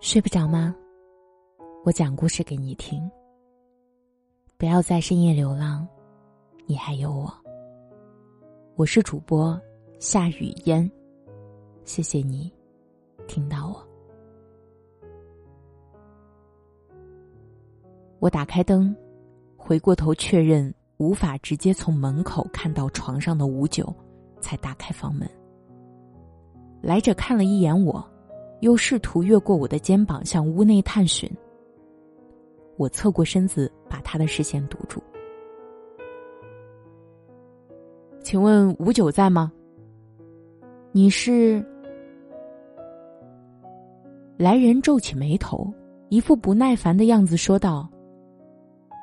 睡不着吗？我讲故事给你听。不要在深夜流浪，你还有我。我是主播夏雨嫣，谢谢你听到我。我打开灯，回过头确认无法直接从门口看到床上的五九，才打开房门。来者看了一眼我。又试图越过我的肩膀向屋内探寻。我侧过身子，把他的视线堵住。请问吴九在吗？你是？来人皱起眉头，一副不耐烦的样子，说道：“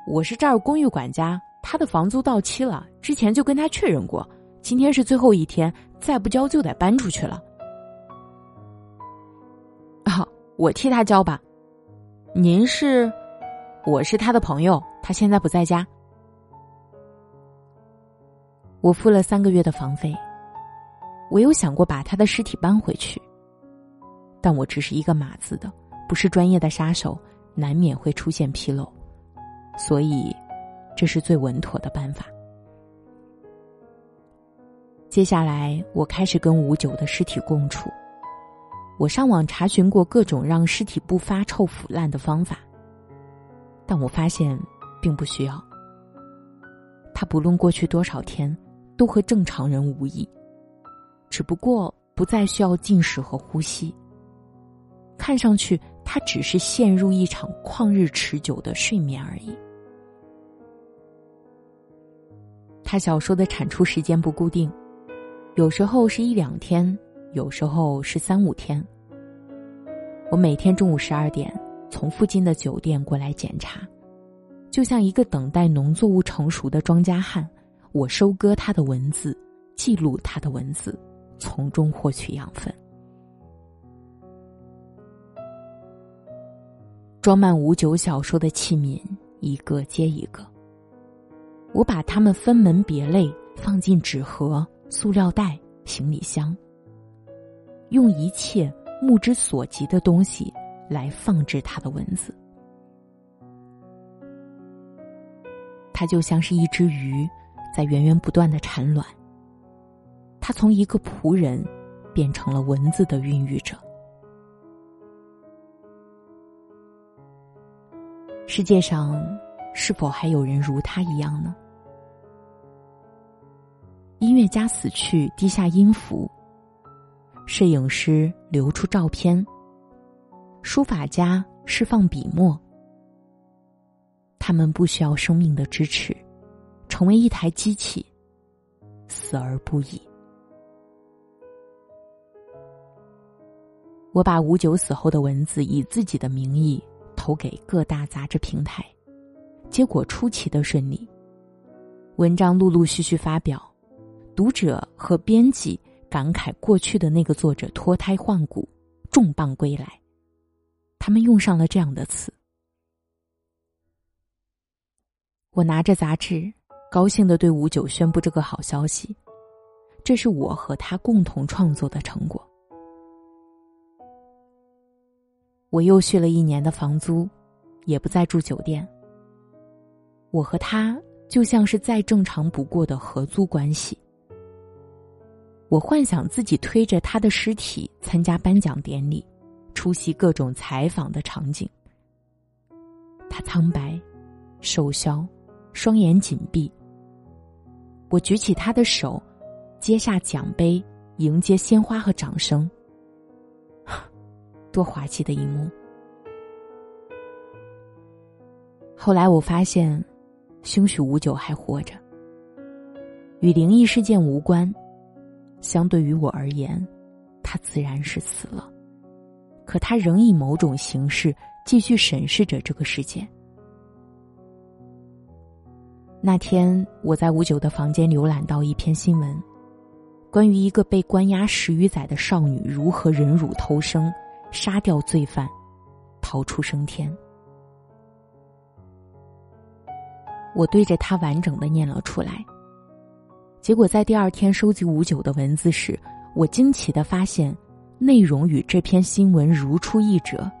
我是这儿公寓管家，他的房租到期了，之前就跟他确认过，今天是最后一天，再不交就得搬出去了。”我替他交吧。您是？我是他的朋友，他现在不在家。我付了三个月的房费。我有想过把他的尸体搬回去，但我只是一个码字的，不是专业的杀手，难免会出现纰漏，所以这是最稳妥的办法。接下来，我开始跟吴九的尸体共处。我上网查询过各种让尸体不发臭腐烂的方法，但我发现并不需要。他不论过去多少天，都和正常人无异，只不过不再需要进食和呼吸。看上去，他只是陷入一场旷日持久的睡眠而已。他小说的产出时间不固定，有时候是一两天。有时候是三五天。我每天中午十二点从附近的酒店过来检查，就像一个等待农作物成熟的庄稼汉。我收割他的文字，记录他的文字，从中获取养分。装满五九小说的器皿一个接一个，我把它们分门别类放进纸盒、塑料袋、行李箱。用一切目之所及的东西来放置他的文字，它就像是一只鱼，在源源不断的产卵。他从一个仆人变成了文字的孕育者。世界上是否还有人如他一样呢？音乐家死去，低下音符。摄影师留出照片，书法家释放笔墨。他们不需要生命的支持，成为一台机器，死而不已。我把吴九死后的文字以自己的名义投给各大杂志平台，结果出奇的顺利，文章陆陆续续发表，读者和编辑。感慨过去的那个作者脱胎换骨，重磅归来。他们用上了这样的词。我拿着杂志，高兴的对吴九宣布这个好消息。这是我和他共同创作的成果。我又续了一年的房租，也不再住酒店。我和他就像是再正常不过的合租关系。我幻想自己推着他的尸体参加颁奖典礼，出席各种采访的场景。他苍白、瘦削，双眼紧闭。我举起他的手，接下奖杯，迎接鲜花和掌声。多滑稽的一幕！后来我发现，兴许吴九还活着，与灵异事件无关。相对于我而言，他自然是死了，可他仍以某种形式继续审视着这个世界。那天，我在五九的房间浏览到一篇新闻，关于一个被关押十余载的少女如何忍辱偷生，杀掉罪犯，逃出升天。我对着他完整的念了出来。结果在第二天收集五九的文字时，我惊奇的发现，内容与这篇新闻如出一辙，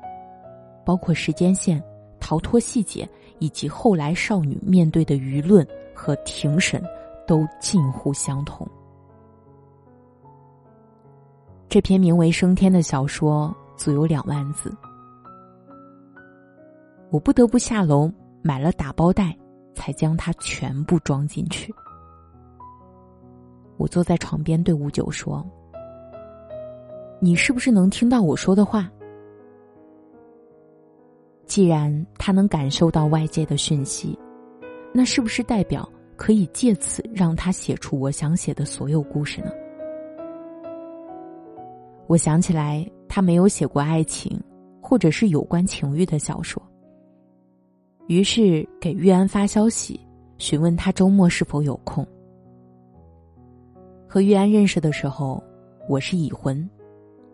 包括时间线、逃脱细节，以及后来少女面对的舆论和庭审，都近乎相同。这篇名为《升天》的小说足有两万字，我不得不下楼买了打包袋，才将它全部装进去。我坐在床边对吴九说：“你是不是能听到我说的话？既然他能感受到外界的讯息，那是不是代表可以借此让他写出我想写的所有故事呢？”我想起来，他没有写过爱情，或者是有关情欲的小说。于是给玉安发消息，询问他周末是否有空。和玉安认识的时候，我是已婚，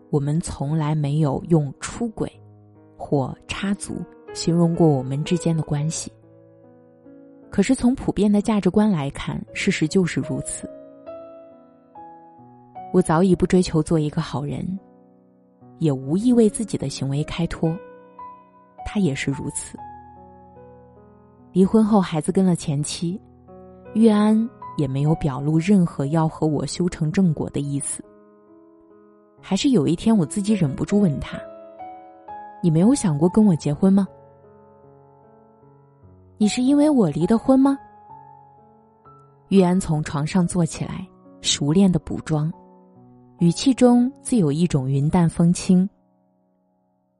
我们从来没有用出轨或插足形容过我们之间的关系。可是从普遍的价值观来看，事实就是如此。我早已不追求做一个好人，也无意为自己的行为开脱。他也是如此。离婚后，孩子跟了前妻，玉安也没有表露任何要和我修成正果的意思。还是有一天，我自己忍不住问他：“你没有想过跟我结婚吗？你是因为我离的婚吗？”玉安从床上坐起来，熟练的补妆。语气中自有一种云淡风轻，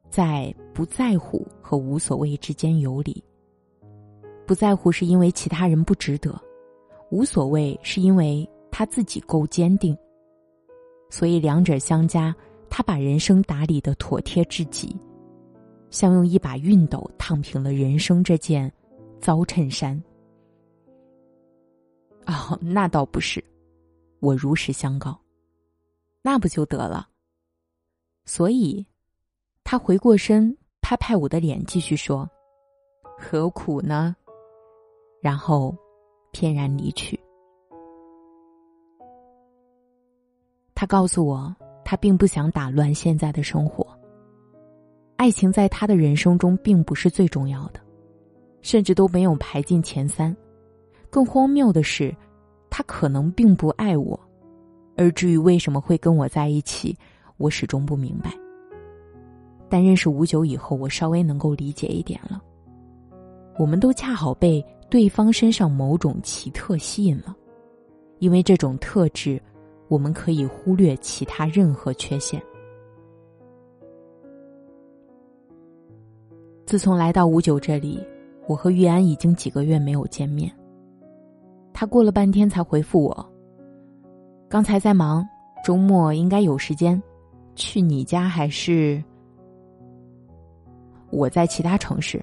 在不在乎和无所谓之间游离。不在乎是因为其他人不值得，无所谓是因为他自己够坚定。所以两者相加，他把人生打理的妥帖至极，像用一把熨斗烫平了人生这件糟衬衫。哦，那倒不是，我如实相告。那不就得了？所以，他回过身，拍拍我的脸，继续说：“何苦呢？”然后，翩然离去。他告诉我，他并不想打乱现在的生活。爱情在他的人生中并不是最重要的，甚至都没有排进前三。更荒谬的是，他可能并不爱我。而至于为什么会跟我在一起，我始终不明白。但认识吴九以后，我稍微能够理解一点了。我们都恰好被对方身上某种奇特吸引了，因为这种特质，我们可以忽略其他任何缺陷。自从来到五九这里，我和玉安已经几个月没有见面。他过了半天才回复我。刚才在忙，周末应该有时间，去你家还是？我在其他城市。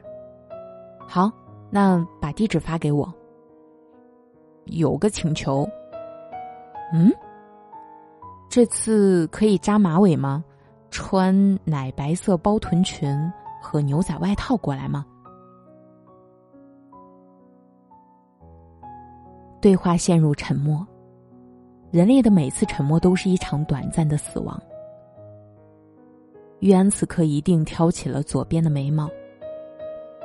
好，那把地址发给我。有个请求。嗯，这次可以扎马尾吗？穿奶白色包臀裙和牛仔外套过来吗？对话陷入沉默。人类的每次沉默都是一场短暂的死亡。玉安此刻一定挑起了左边的眉毛，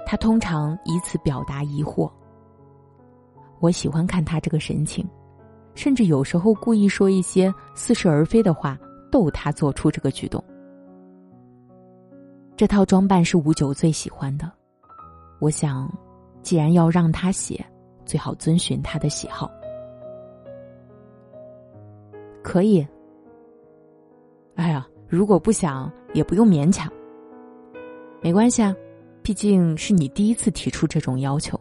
他通常以此表达疑惑。我喜欢看他这个神情，甚至有时候故意说一些似是而非的话，逗他做出这个举动。这套装扮是吴九最喜欢的，我想，既然要让他写，最好遵循他的喜好。可以。哎呀，如果不想，也不用勉强。没关系啊，毕竟是你第一次提出这种要求。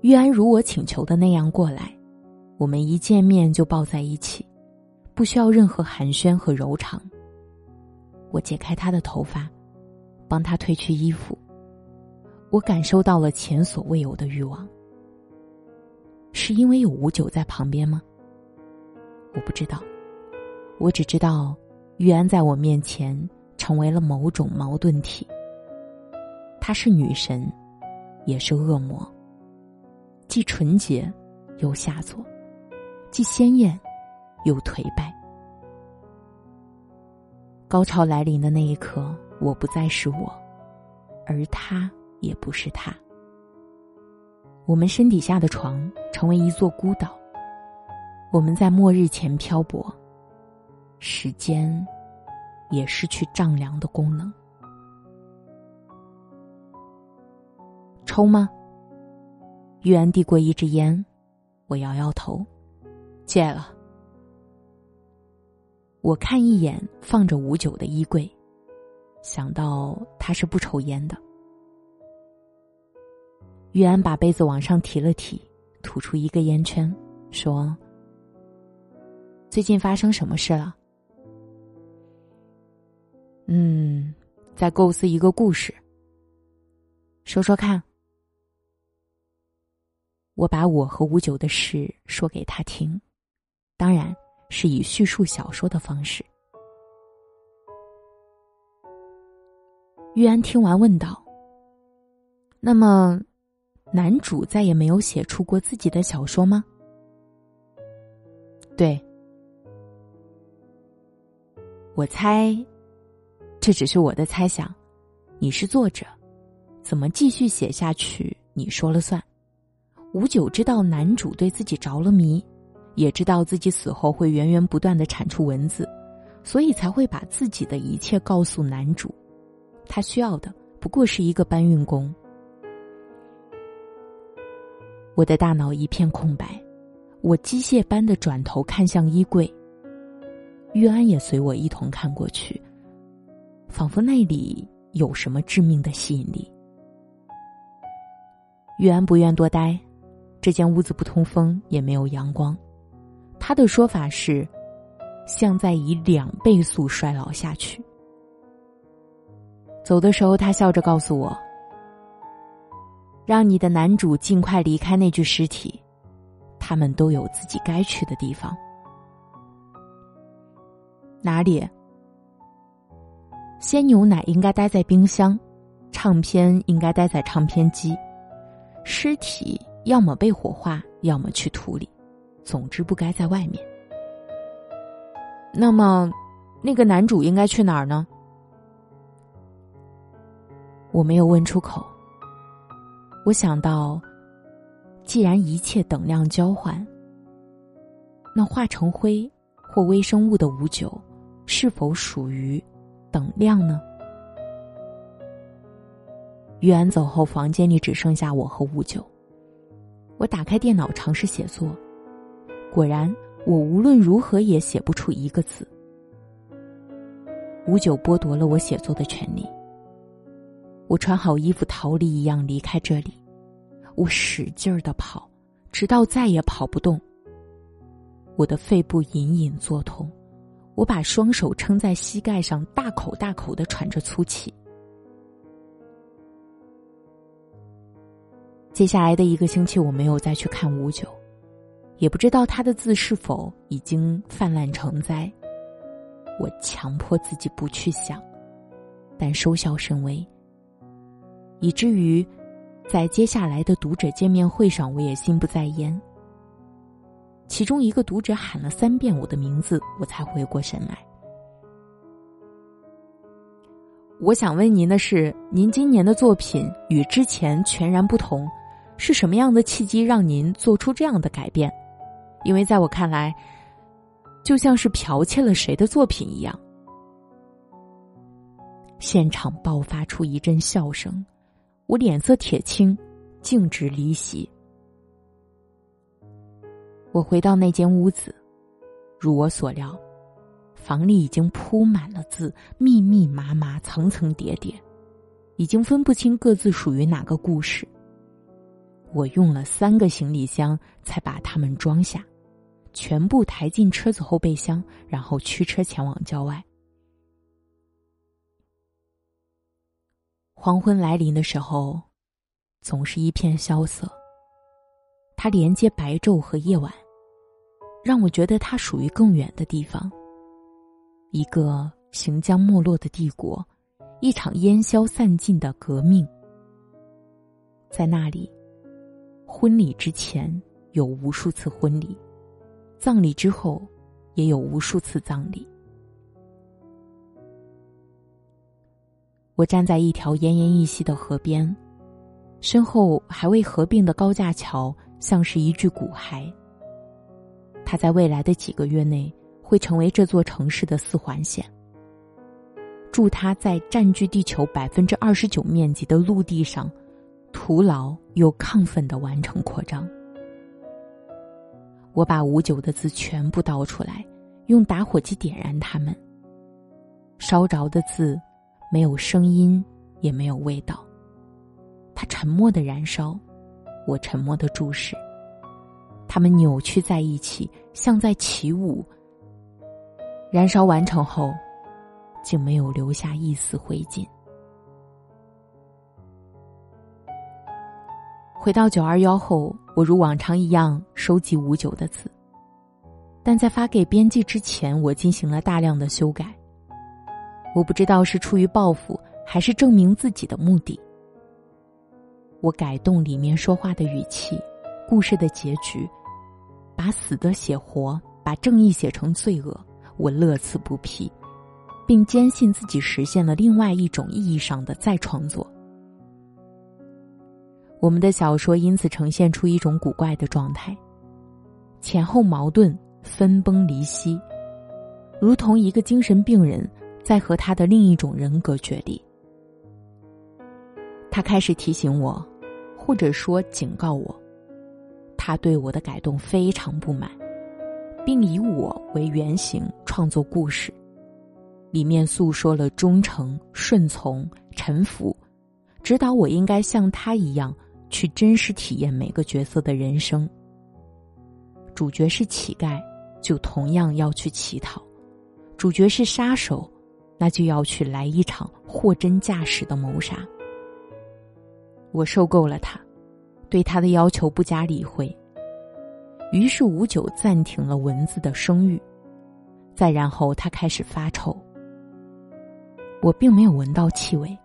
玉安如我请求的那样过来，我们一见面就抱在一起，不需要任何寒暄和柔肠。我解开他的头发，帮他褪去衣服，我感受到了前所未有的欲望。是因为有吴九在旁边吗？我不知道，我只知道玉安在我面前成为了某种矛盾体。她是女神，也是恶魔，既纯洁又下作，既鲜艳又颓败。高潮来临的那一刻，我不再是我，而他也不是他。我们身底下的床成为一座孤岛，我们在末日前漂泊，时间也失去丈量的功能。抽吗？玉安递过一支烟，我摇摇头，戒了。我看一眼放着五九的衣柜，想到他是不抽烟的。玉安把杯子往上提了提，吐出一个烟圈，说：“最近发生什么事了？”嗯，在构思一个故事。说说看。我把我和五九的事说给他听，当然是以叙述小说的方式。玉安听完问道：“那么，男主再也没有写出过自己的小说吗？”对，我猜，这只是我的猜想。你是作者，怎么继续写下去，你说了算。吴九知道男主对自己着了迷，也知道自己死后会源源不断的产出文字，所以才会把自己的一切告诉男主。他需要的不过是一个搬运工。我的大脑一片空白，我机械般的转头看向衣柜。玉安也随我一同看过去，仿佛那里有什么致命的吸引力。玉安不愿多待。这间屋子不通风，也没有阳光。他的说法是，像在以两倍速衰老下去。走的时候，他笑着告诉我：“让你的男主尽快离开那具尸体，他们都有自己该去的地方。哪里？鲜牛奶应该待在冰箱，唱片应该待在唱片机，尸体。”要么被火化，要么去土里，总之不该在外面。那么，那个男主应该去哪儿呢？我没有问出口。我想到，既然一切等量交换，那化成灰或微生物的五九，是否属于等量呢？玉安走后，房间里只剩下我和五九。我打开电脑尝试写作，果然，我无论如何也写不出一个字。五九剥夺了我写作的权利。我穿好衣服逃离一样离开这里，我使劲儿的跑，直到再也跑不动。我的肺部隐隐作痛，我把双手撑在膝盖上，大口大口的喘着粗气。接下来的一个星期，我没有再去看五九，也不知道他的字是否已经泛滥成灾。我强迫自己不去想，但收效甚微，以至于在接下来的读者见面会上，我也心不在焉。其中一个读者喊了三遍我的名字，我才回过神来。我想问您的是，您今年的作品与之前全然不同。是什么样的契机让您做出这样的改变？因为在我看来，就像是剽窃了谁的作品一样。现场爆发出一阵笑声，我脸色铁青，径直离席。我回到那间屋子，如我所料，房里已经铺满了字，密密麻麻，层层叠叠，已经分不清各自属于哪个故事。我用了三个行李箱才把它们装下，全部抬进车子后备箱，然后驱车前往郊外。黄昏来临的时候，总是一片萧瑟。它连接白昼和夜晚，让我觉得它属于更远的地方。一个行将没落的帝国，一场烟消散尽的革命，在那里。婚礼之前有无数次婚礼，葬礼之后也有无数次葬礼。我站在一条奄奄一息的河边，身后还未合并的高架桥像是一具骨骸。它在未来的几个月内会成为这座城市的四环线。祝它在占据地球百分之二十九面积的陆地上，徒劳又亢奋的完成扩张。我把五九的字全部倒出来，用打火机点燃它们。烧着的字，没有声音，也没有味道。它沉默的燃烧，我沉默的注视。它们扭曲在一起，像在起舞。燃烧完成后，竟没有留下一丝灰烬。回到九二幺后，我如往常一样收集五九的字，但在发给编辑之前，我进行了大量的修改。我不知道是出于报复，还是证明自己的目的。我改动里面说话的语气，故事的结局，把死的写活，把正义写成罪恶，我乐此不疲，并坚信自己实现了另外一种意义上的再创作。我们的小说因此呈现出一种古怪的状态，前后矛盾，分崩离析，如同一个精神病人。在和他的另一种人格决裂。他开始提醒我，或者说警告我，他对我的改动非常不满，并以我为原型创作故事，里面诉说了忠诚、顺从、臣服，指导我应该像他一样去真实体验每个角色的人生。主角是乞丐，就同样要去乞讨；主角是杀手。那就要去来一场货真价实的谋杀。我受够了他，对他的要求不加理会。于是五九暂停了文字的声誉，再然后他开始发臭。我并没有闻到气味，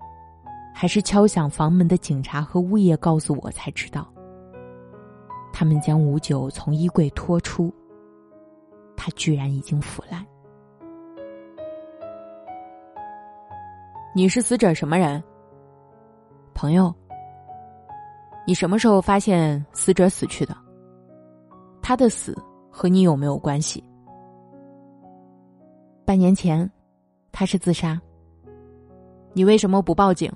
还是敲响房门的警察和物业告诉我才知道。他们将五九从衣柜拖出，他居然已经腐烂。你是死者什么人？朋友。你什么时候发现死者死去的？他的死和你有没有关系？半年前，他是自杀。你为什么不报警？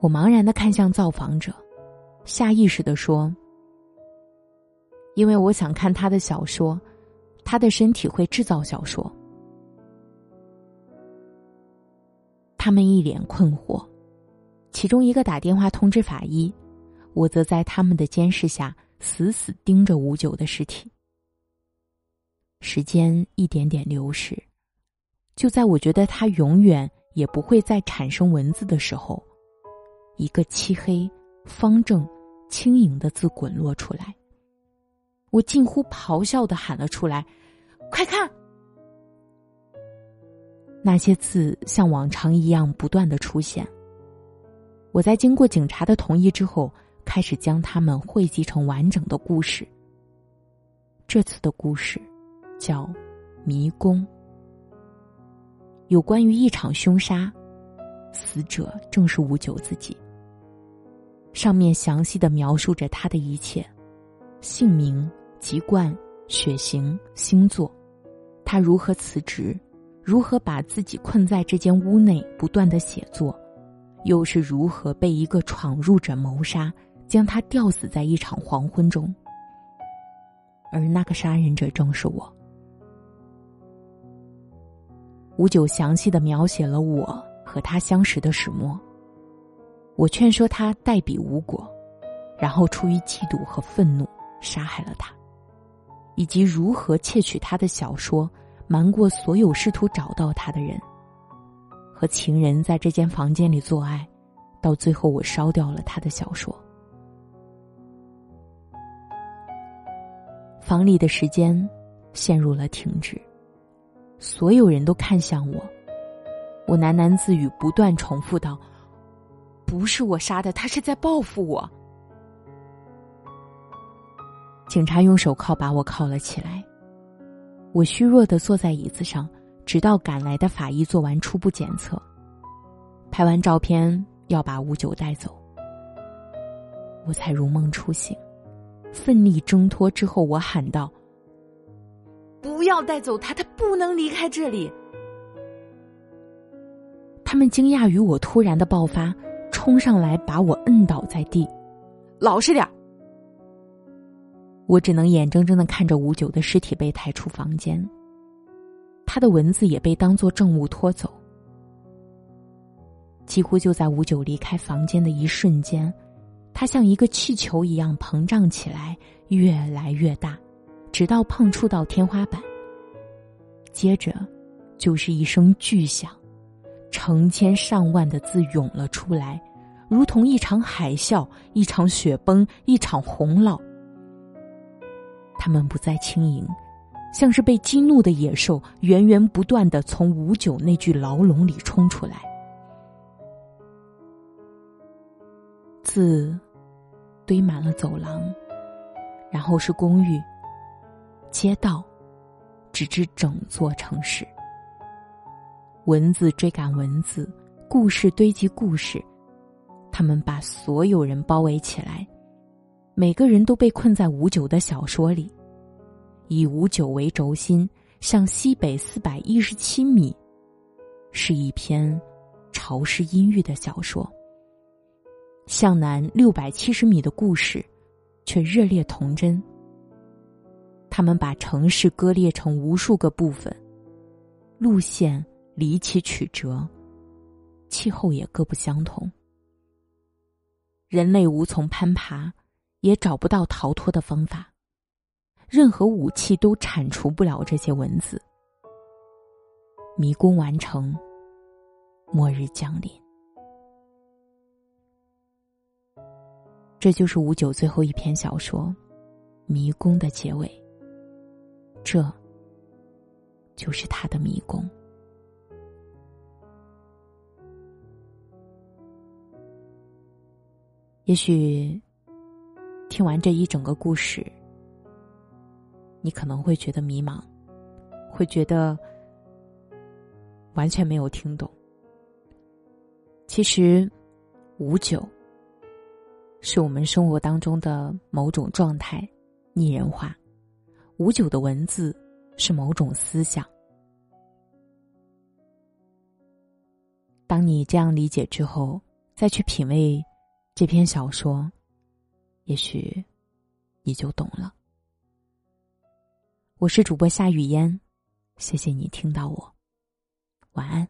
我茫然的看向造访者，下意识的说：“因为我想看他的小说，他的身体会制造小说。”他们一脸困惑，其中一个打电话通知法医，我则在他们的监视下死死盯着五九的尸体。时间一点点流逝，就在我觉得他永远也不会再产生文字的时候，一个漆黑、方正、轻盈的字滚落出来。我近乎咆哮的喊了出来：“快看！”那些字像往常一样不断的出现。我在经过警察的同意之后，开始将它们汇集成完整的故事。这次的故事叫《迷宫》，有关于一场凶杀，死者正是五九自己。上面详细的描述着他的一切：姓名、籍贯、血型、星座，他如何辞职。如何把自己困在这间屋内不断的写作，又是如何被一个闯入者谋杀，将他吊死在一场黄昏中？而那个杀人者正是我。五九详细的描写了我和他相识的始末。我劝说他代笔无果，然后出于嫉妒和愤怒杀害了他，以及如何窃取他的小说。瞒过所有试图找到他的人，和情人在这间房间里做爱，到最后我烧掉了他的小说。房里的时间陷入了停止，所有人都看向我，我喃喃自语，不断重复道：“不是我杀的，他是在报复我。”警察用手铐把我铐了起来。我虚弱的坐在椅子上，直到赶来的法医做完初步检测，拍完照片要把五九带走，我才如梦初醒，奋力挣脱之后，我喊道：“不要带走他，他不能离开这里。”他们惊讶于我突然的爆发，冲上来把我摁倒在地，老实点我只能眼睁睁的看着五九的尸体被抬出房间。他的文字也被当作证物拖走。几乎就在五九离开房间的一瞬间，他像一个气球一样膨胀起来，越来越大，直到碰触到天花板。接着，就是一声巨响，成千上万的字涌了出来，如同一场海啸、一场雪崩、一场洪涝。他们不再轻盈。像是被激怒的野兽，源源不断的从五九那具牢笼里冲出来。字堆满了走廊，然后是公寓、街道，直至整座城市。文字追赶文字，故事堆积故事，他们把所有人包围起来，每个人都被困在五九的小说里。以五九为轴心，向西北四百一十七米，是一篇潮湿阴郁的小说；向南六百七十米的故事，却热烈童真。他们把城市割裂成无数个部分，路线离奇曲折，气候也各不相同。人类无从攀爬，也找不到逃脱的方法。任何武器都铲除不了这些文字。迷宫完成，末日降临。这就是五九最后一篇小说《迷宫》的结尾。这，就是他的迷宫。也许，听完这一整个故事。你可能会觉得迷茫，会觉得完全没有听懂。其实，五九是我们生活当中的某种状态，拟人化。五九的文字是某种思想。当你这样理解之后，再去品味这篇小说，也许你就懂了。我是主播夏雨嫣，谢谢你听到我，晚安。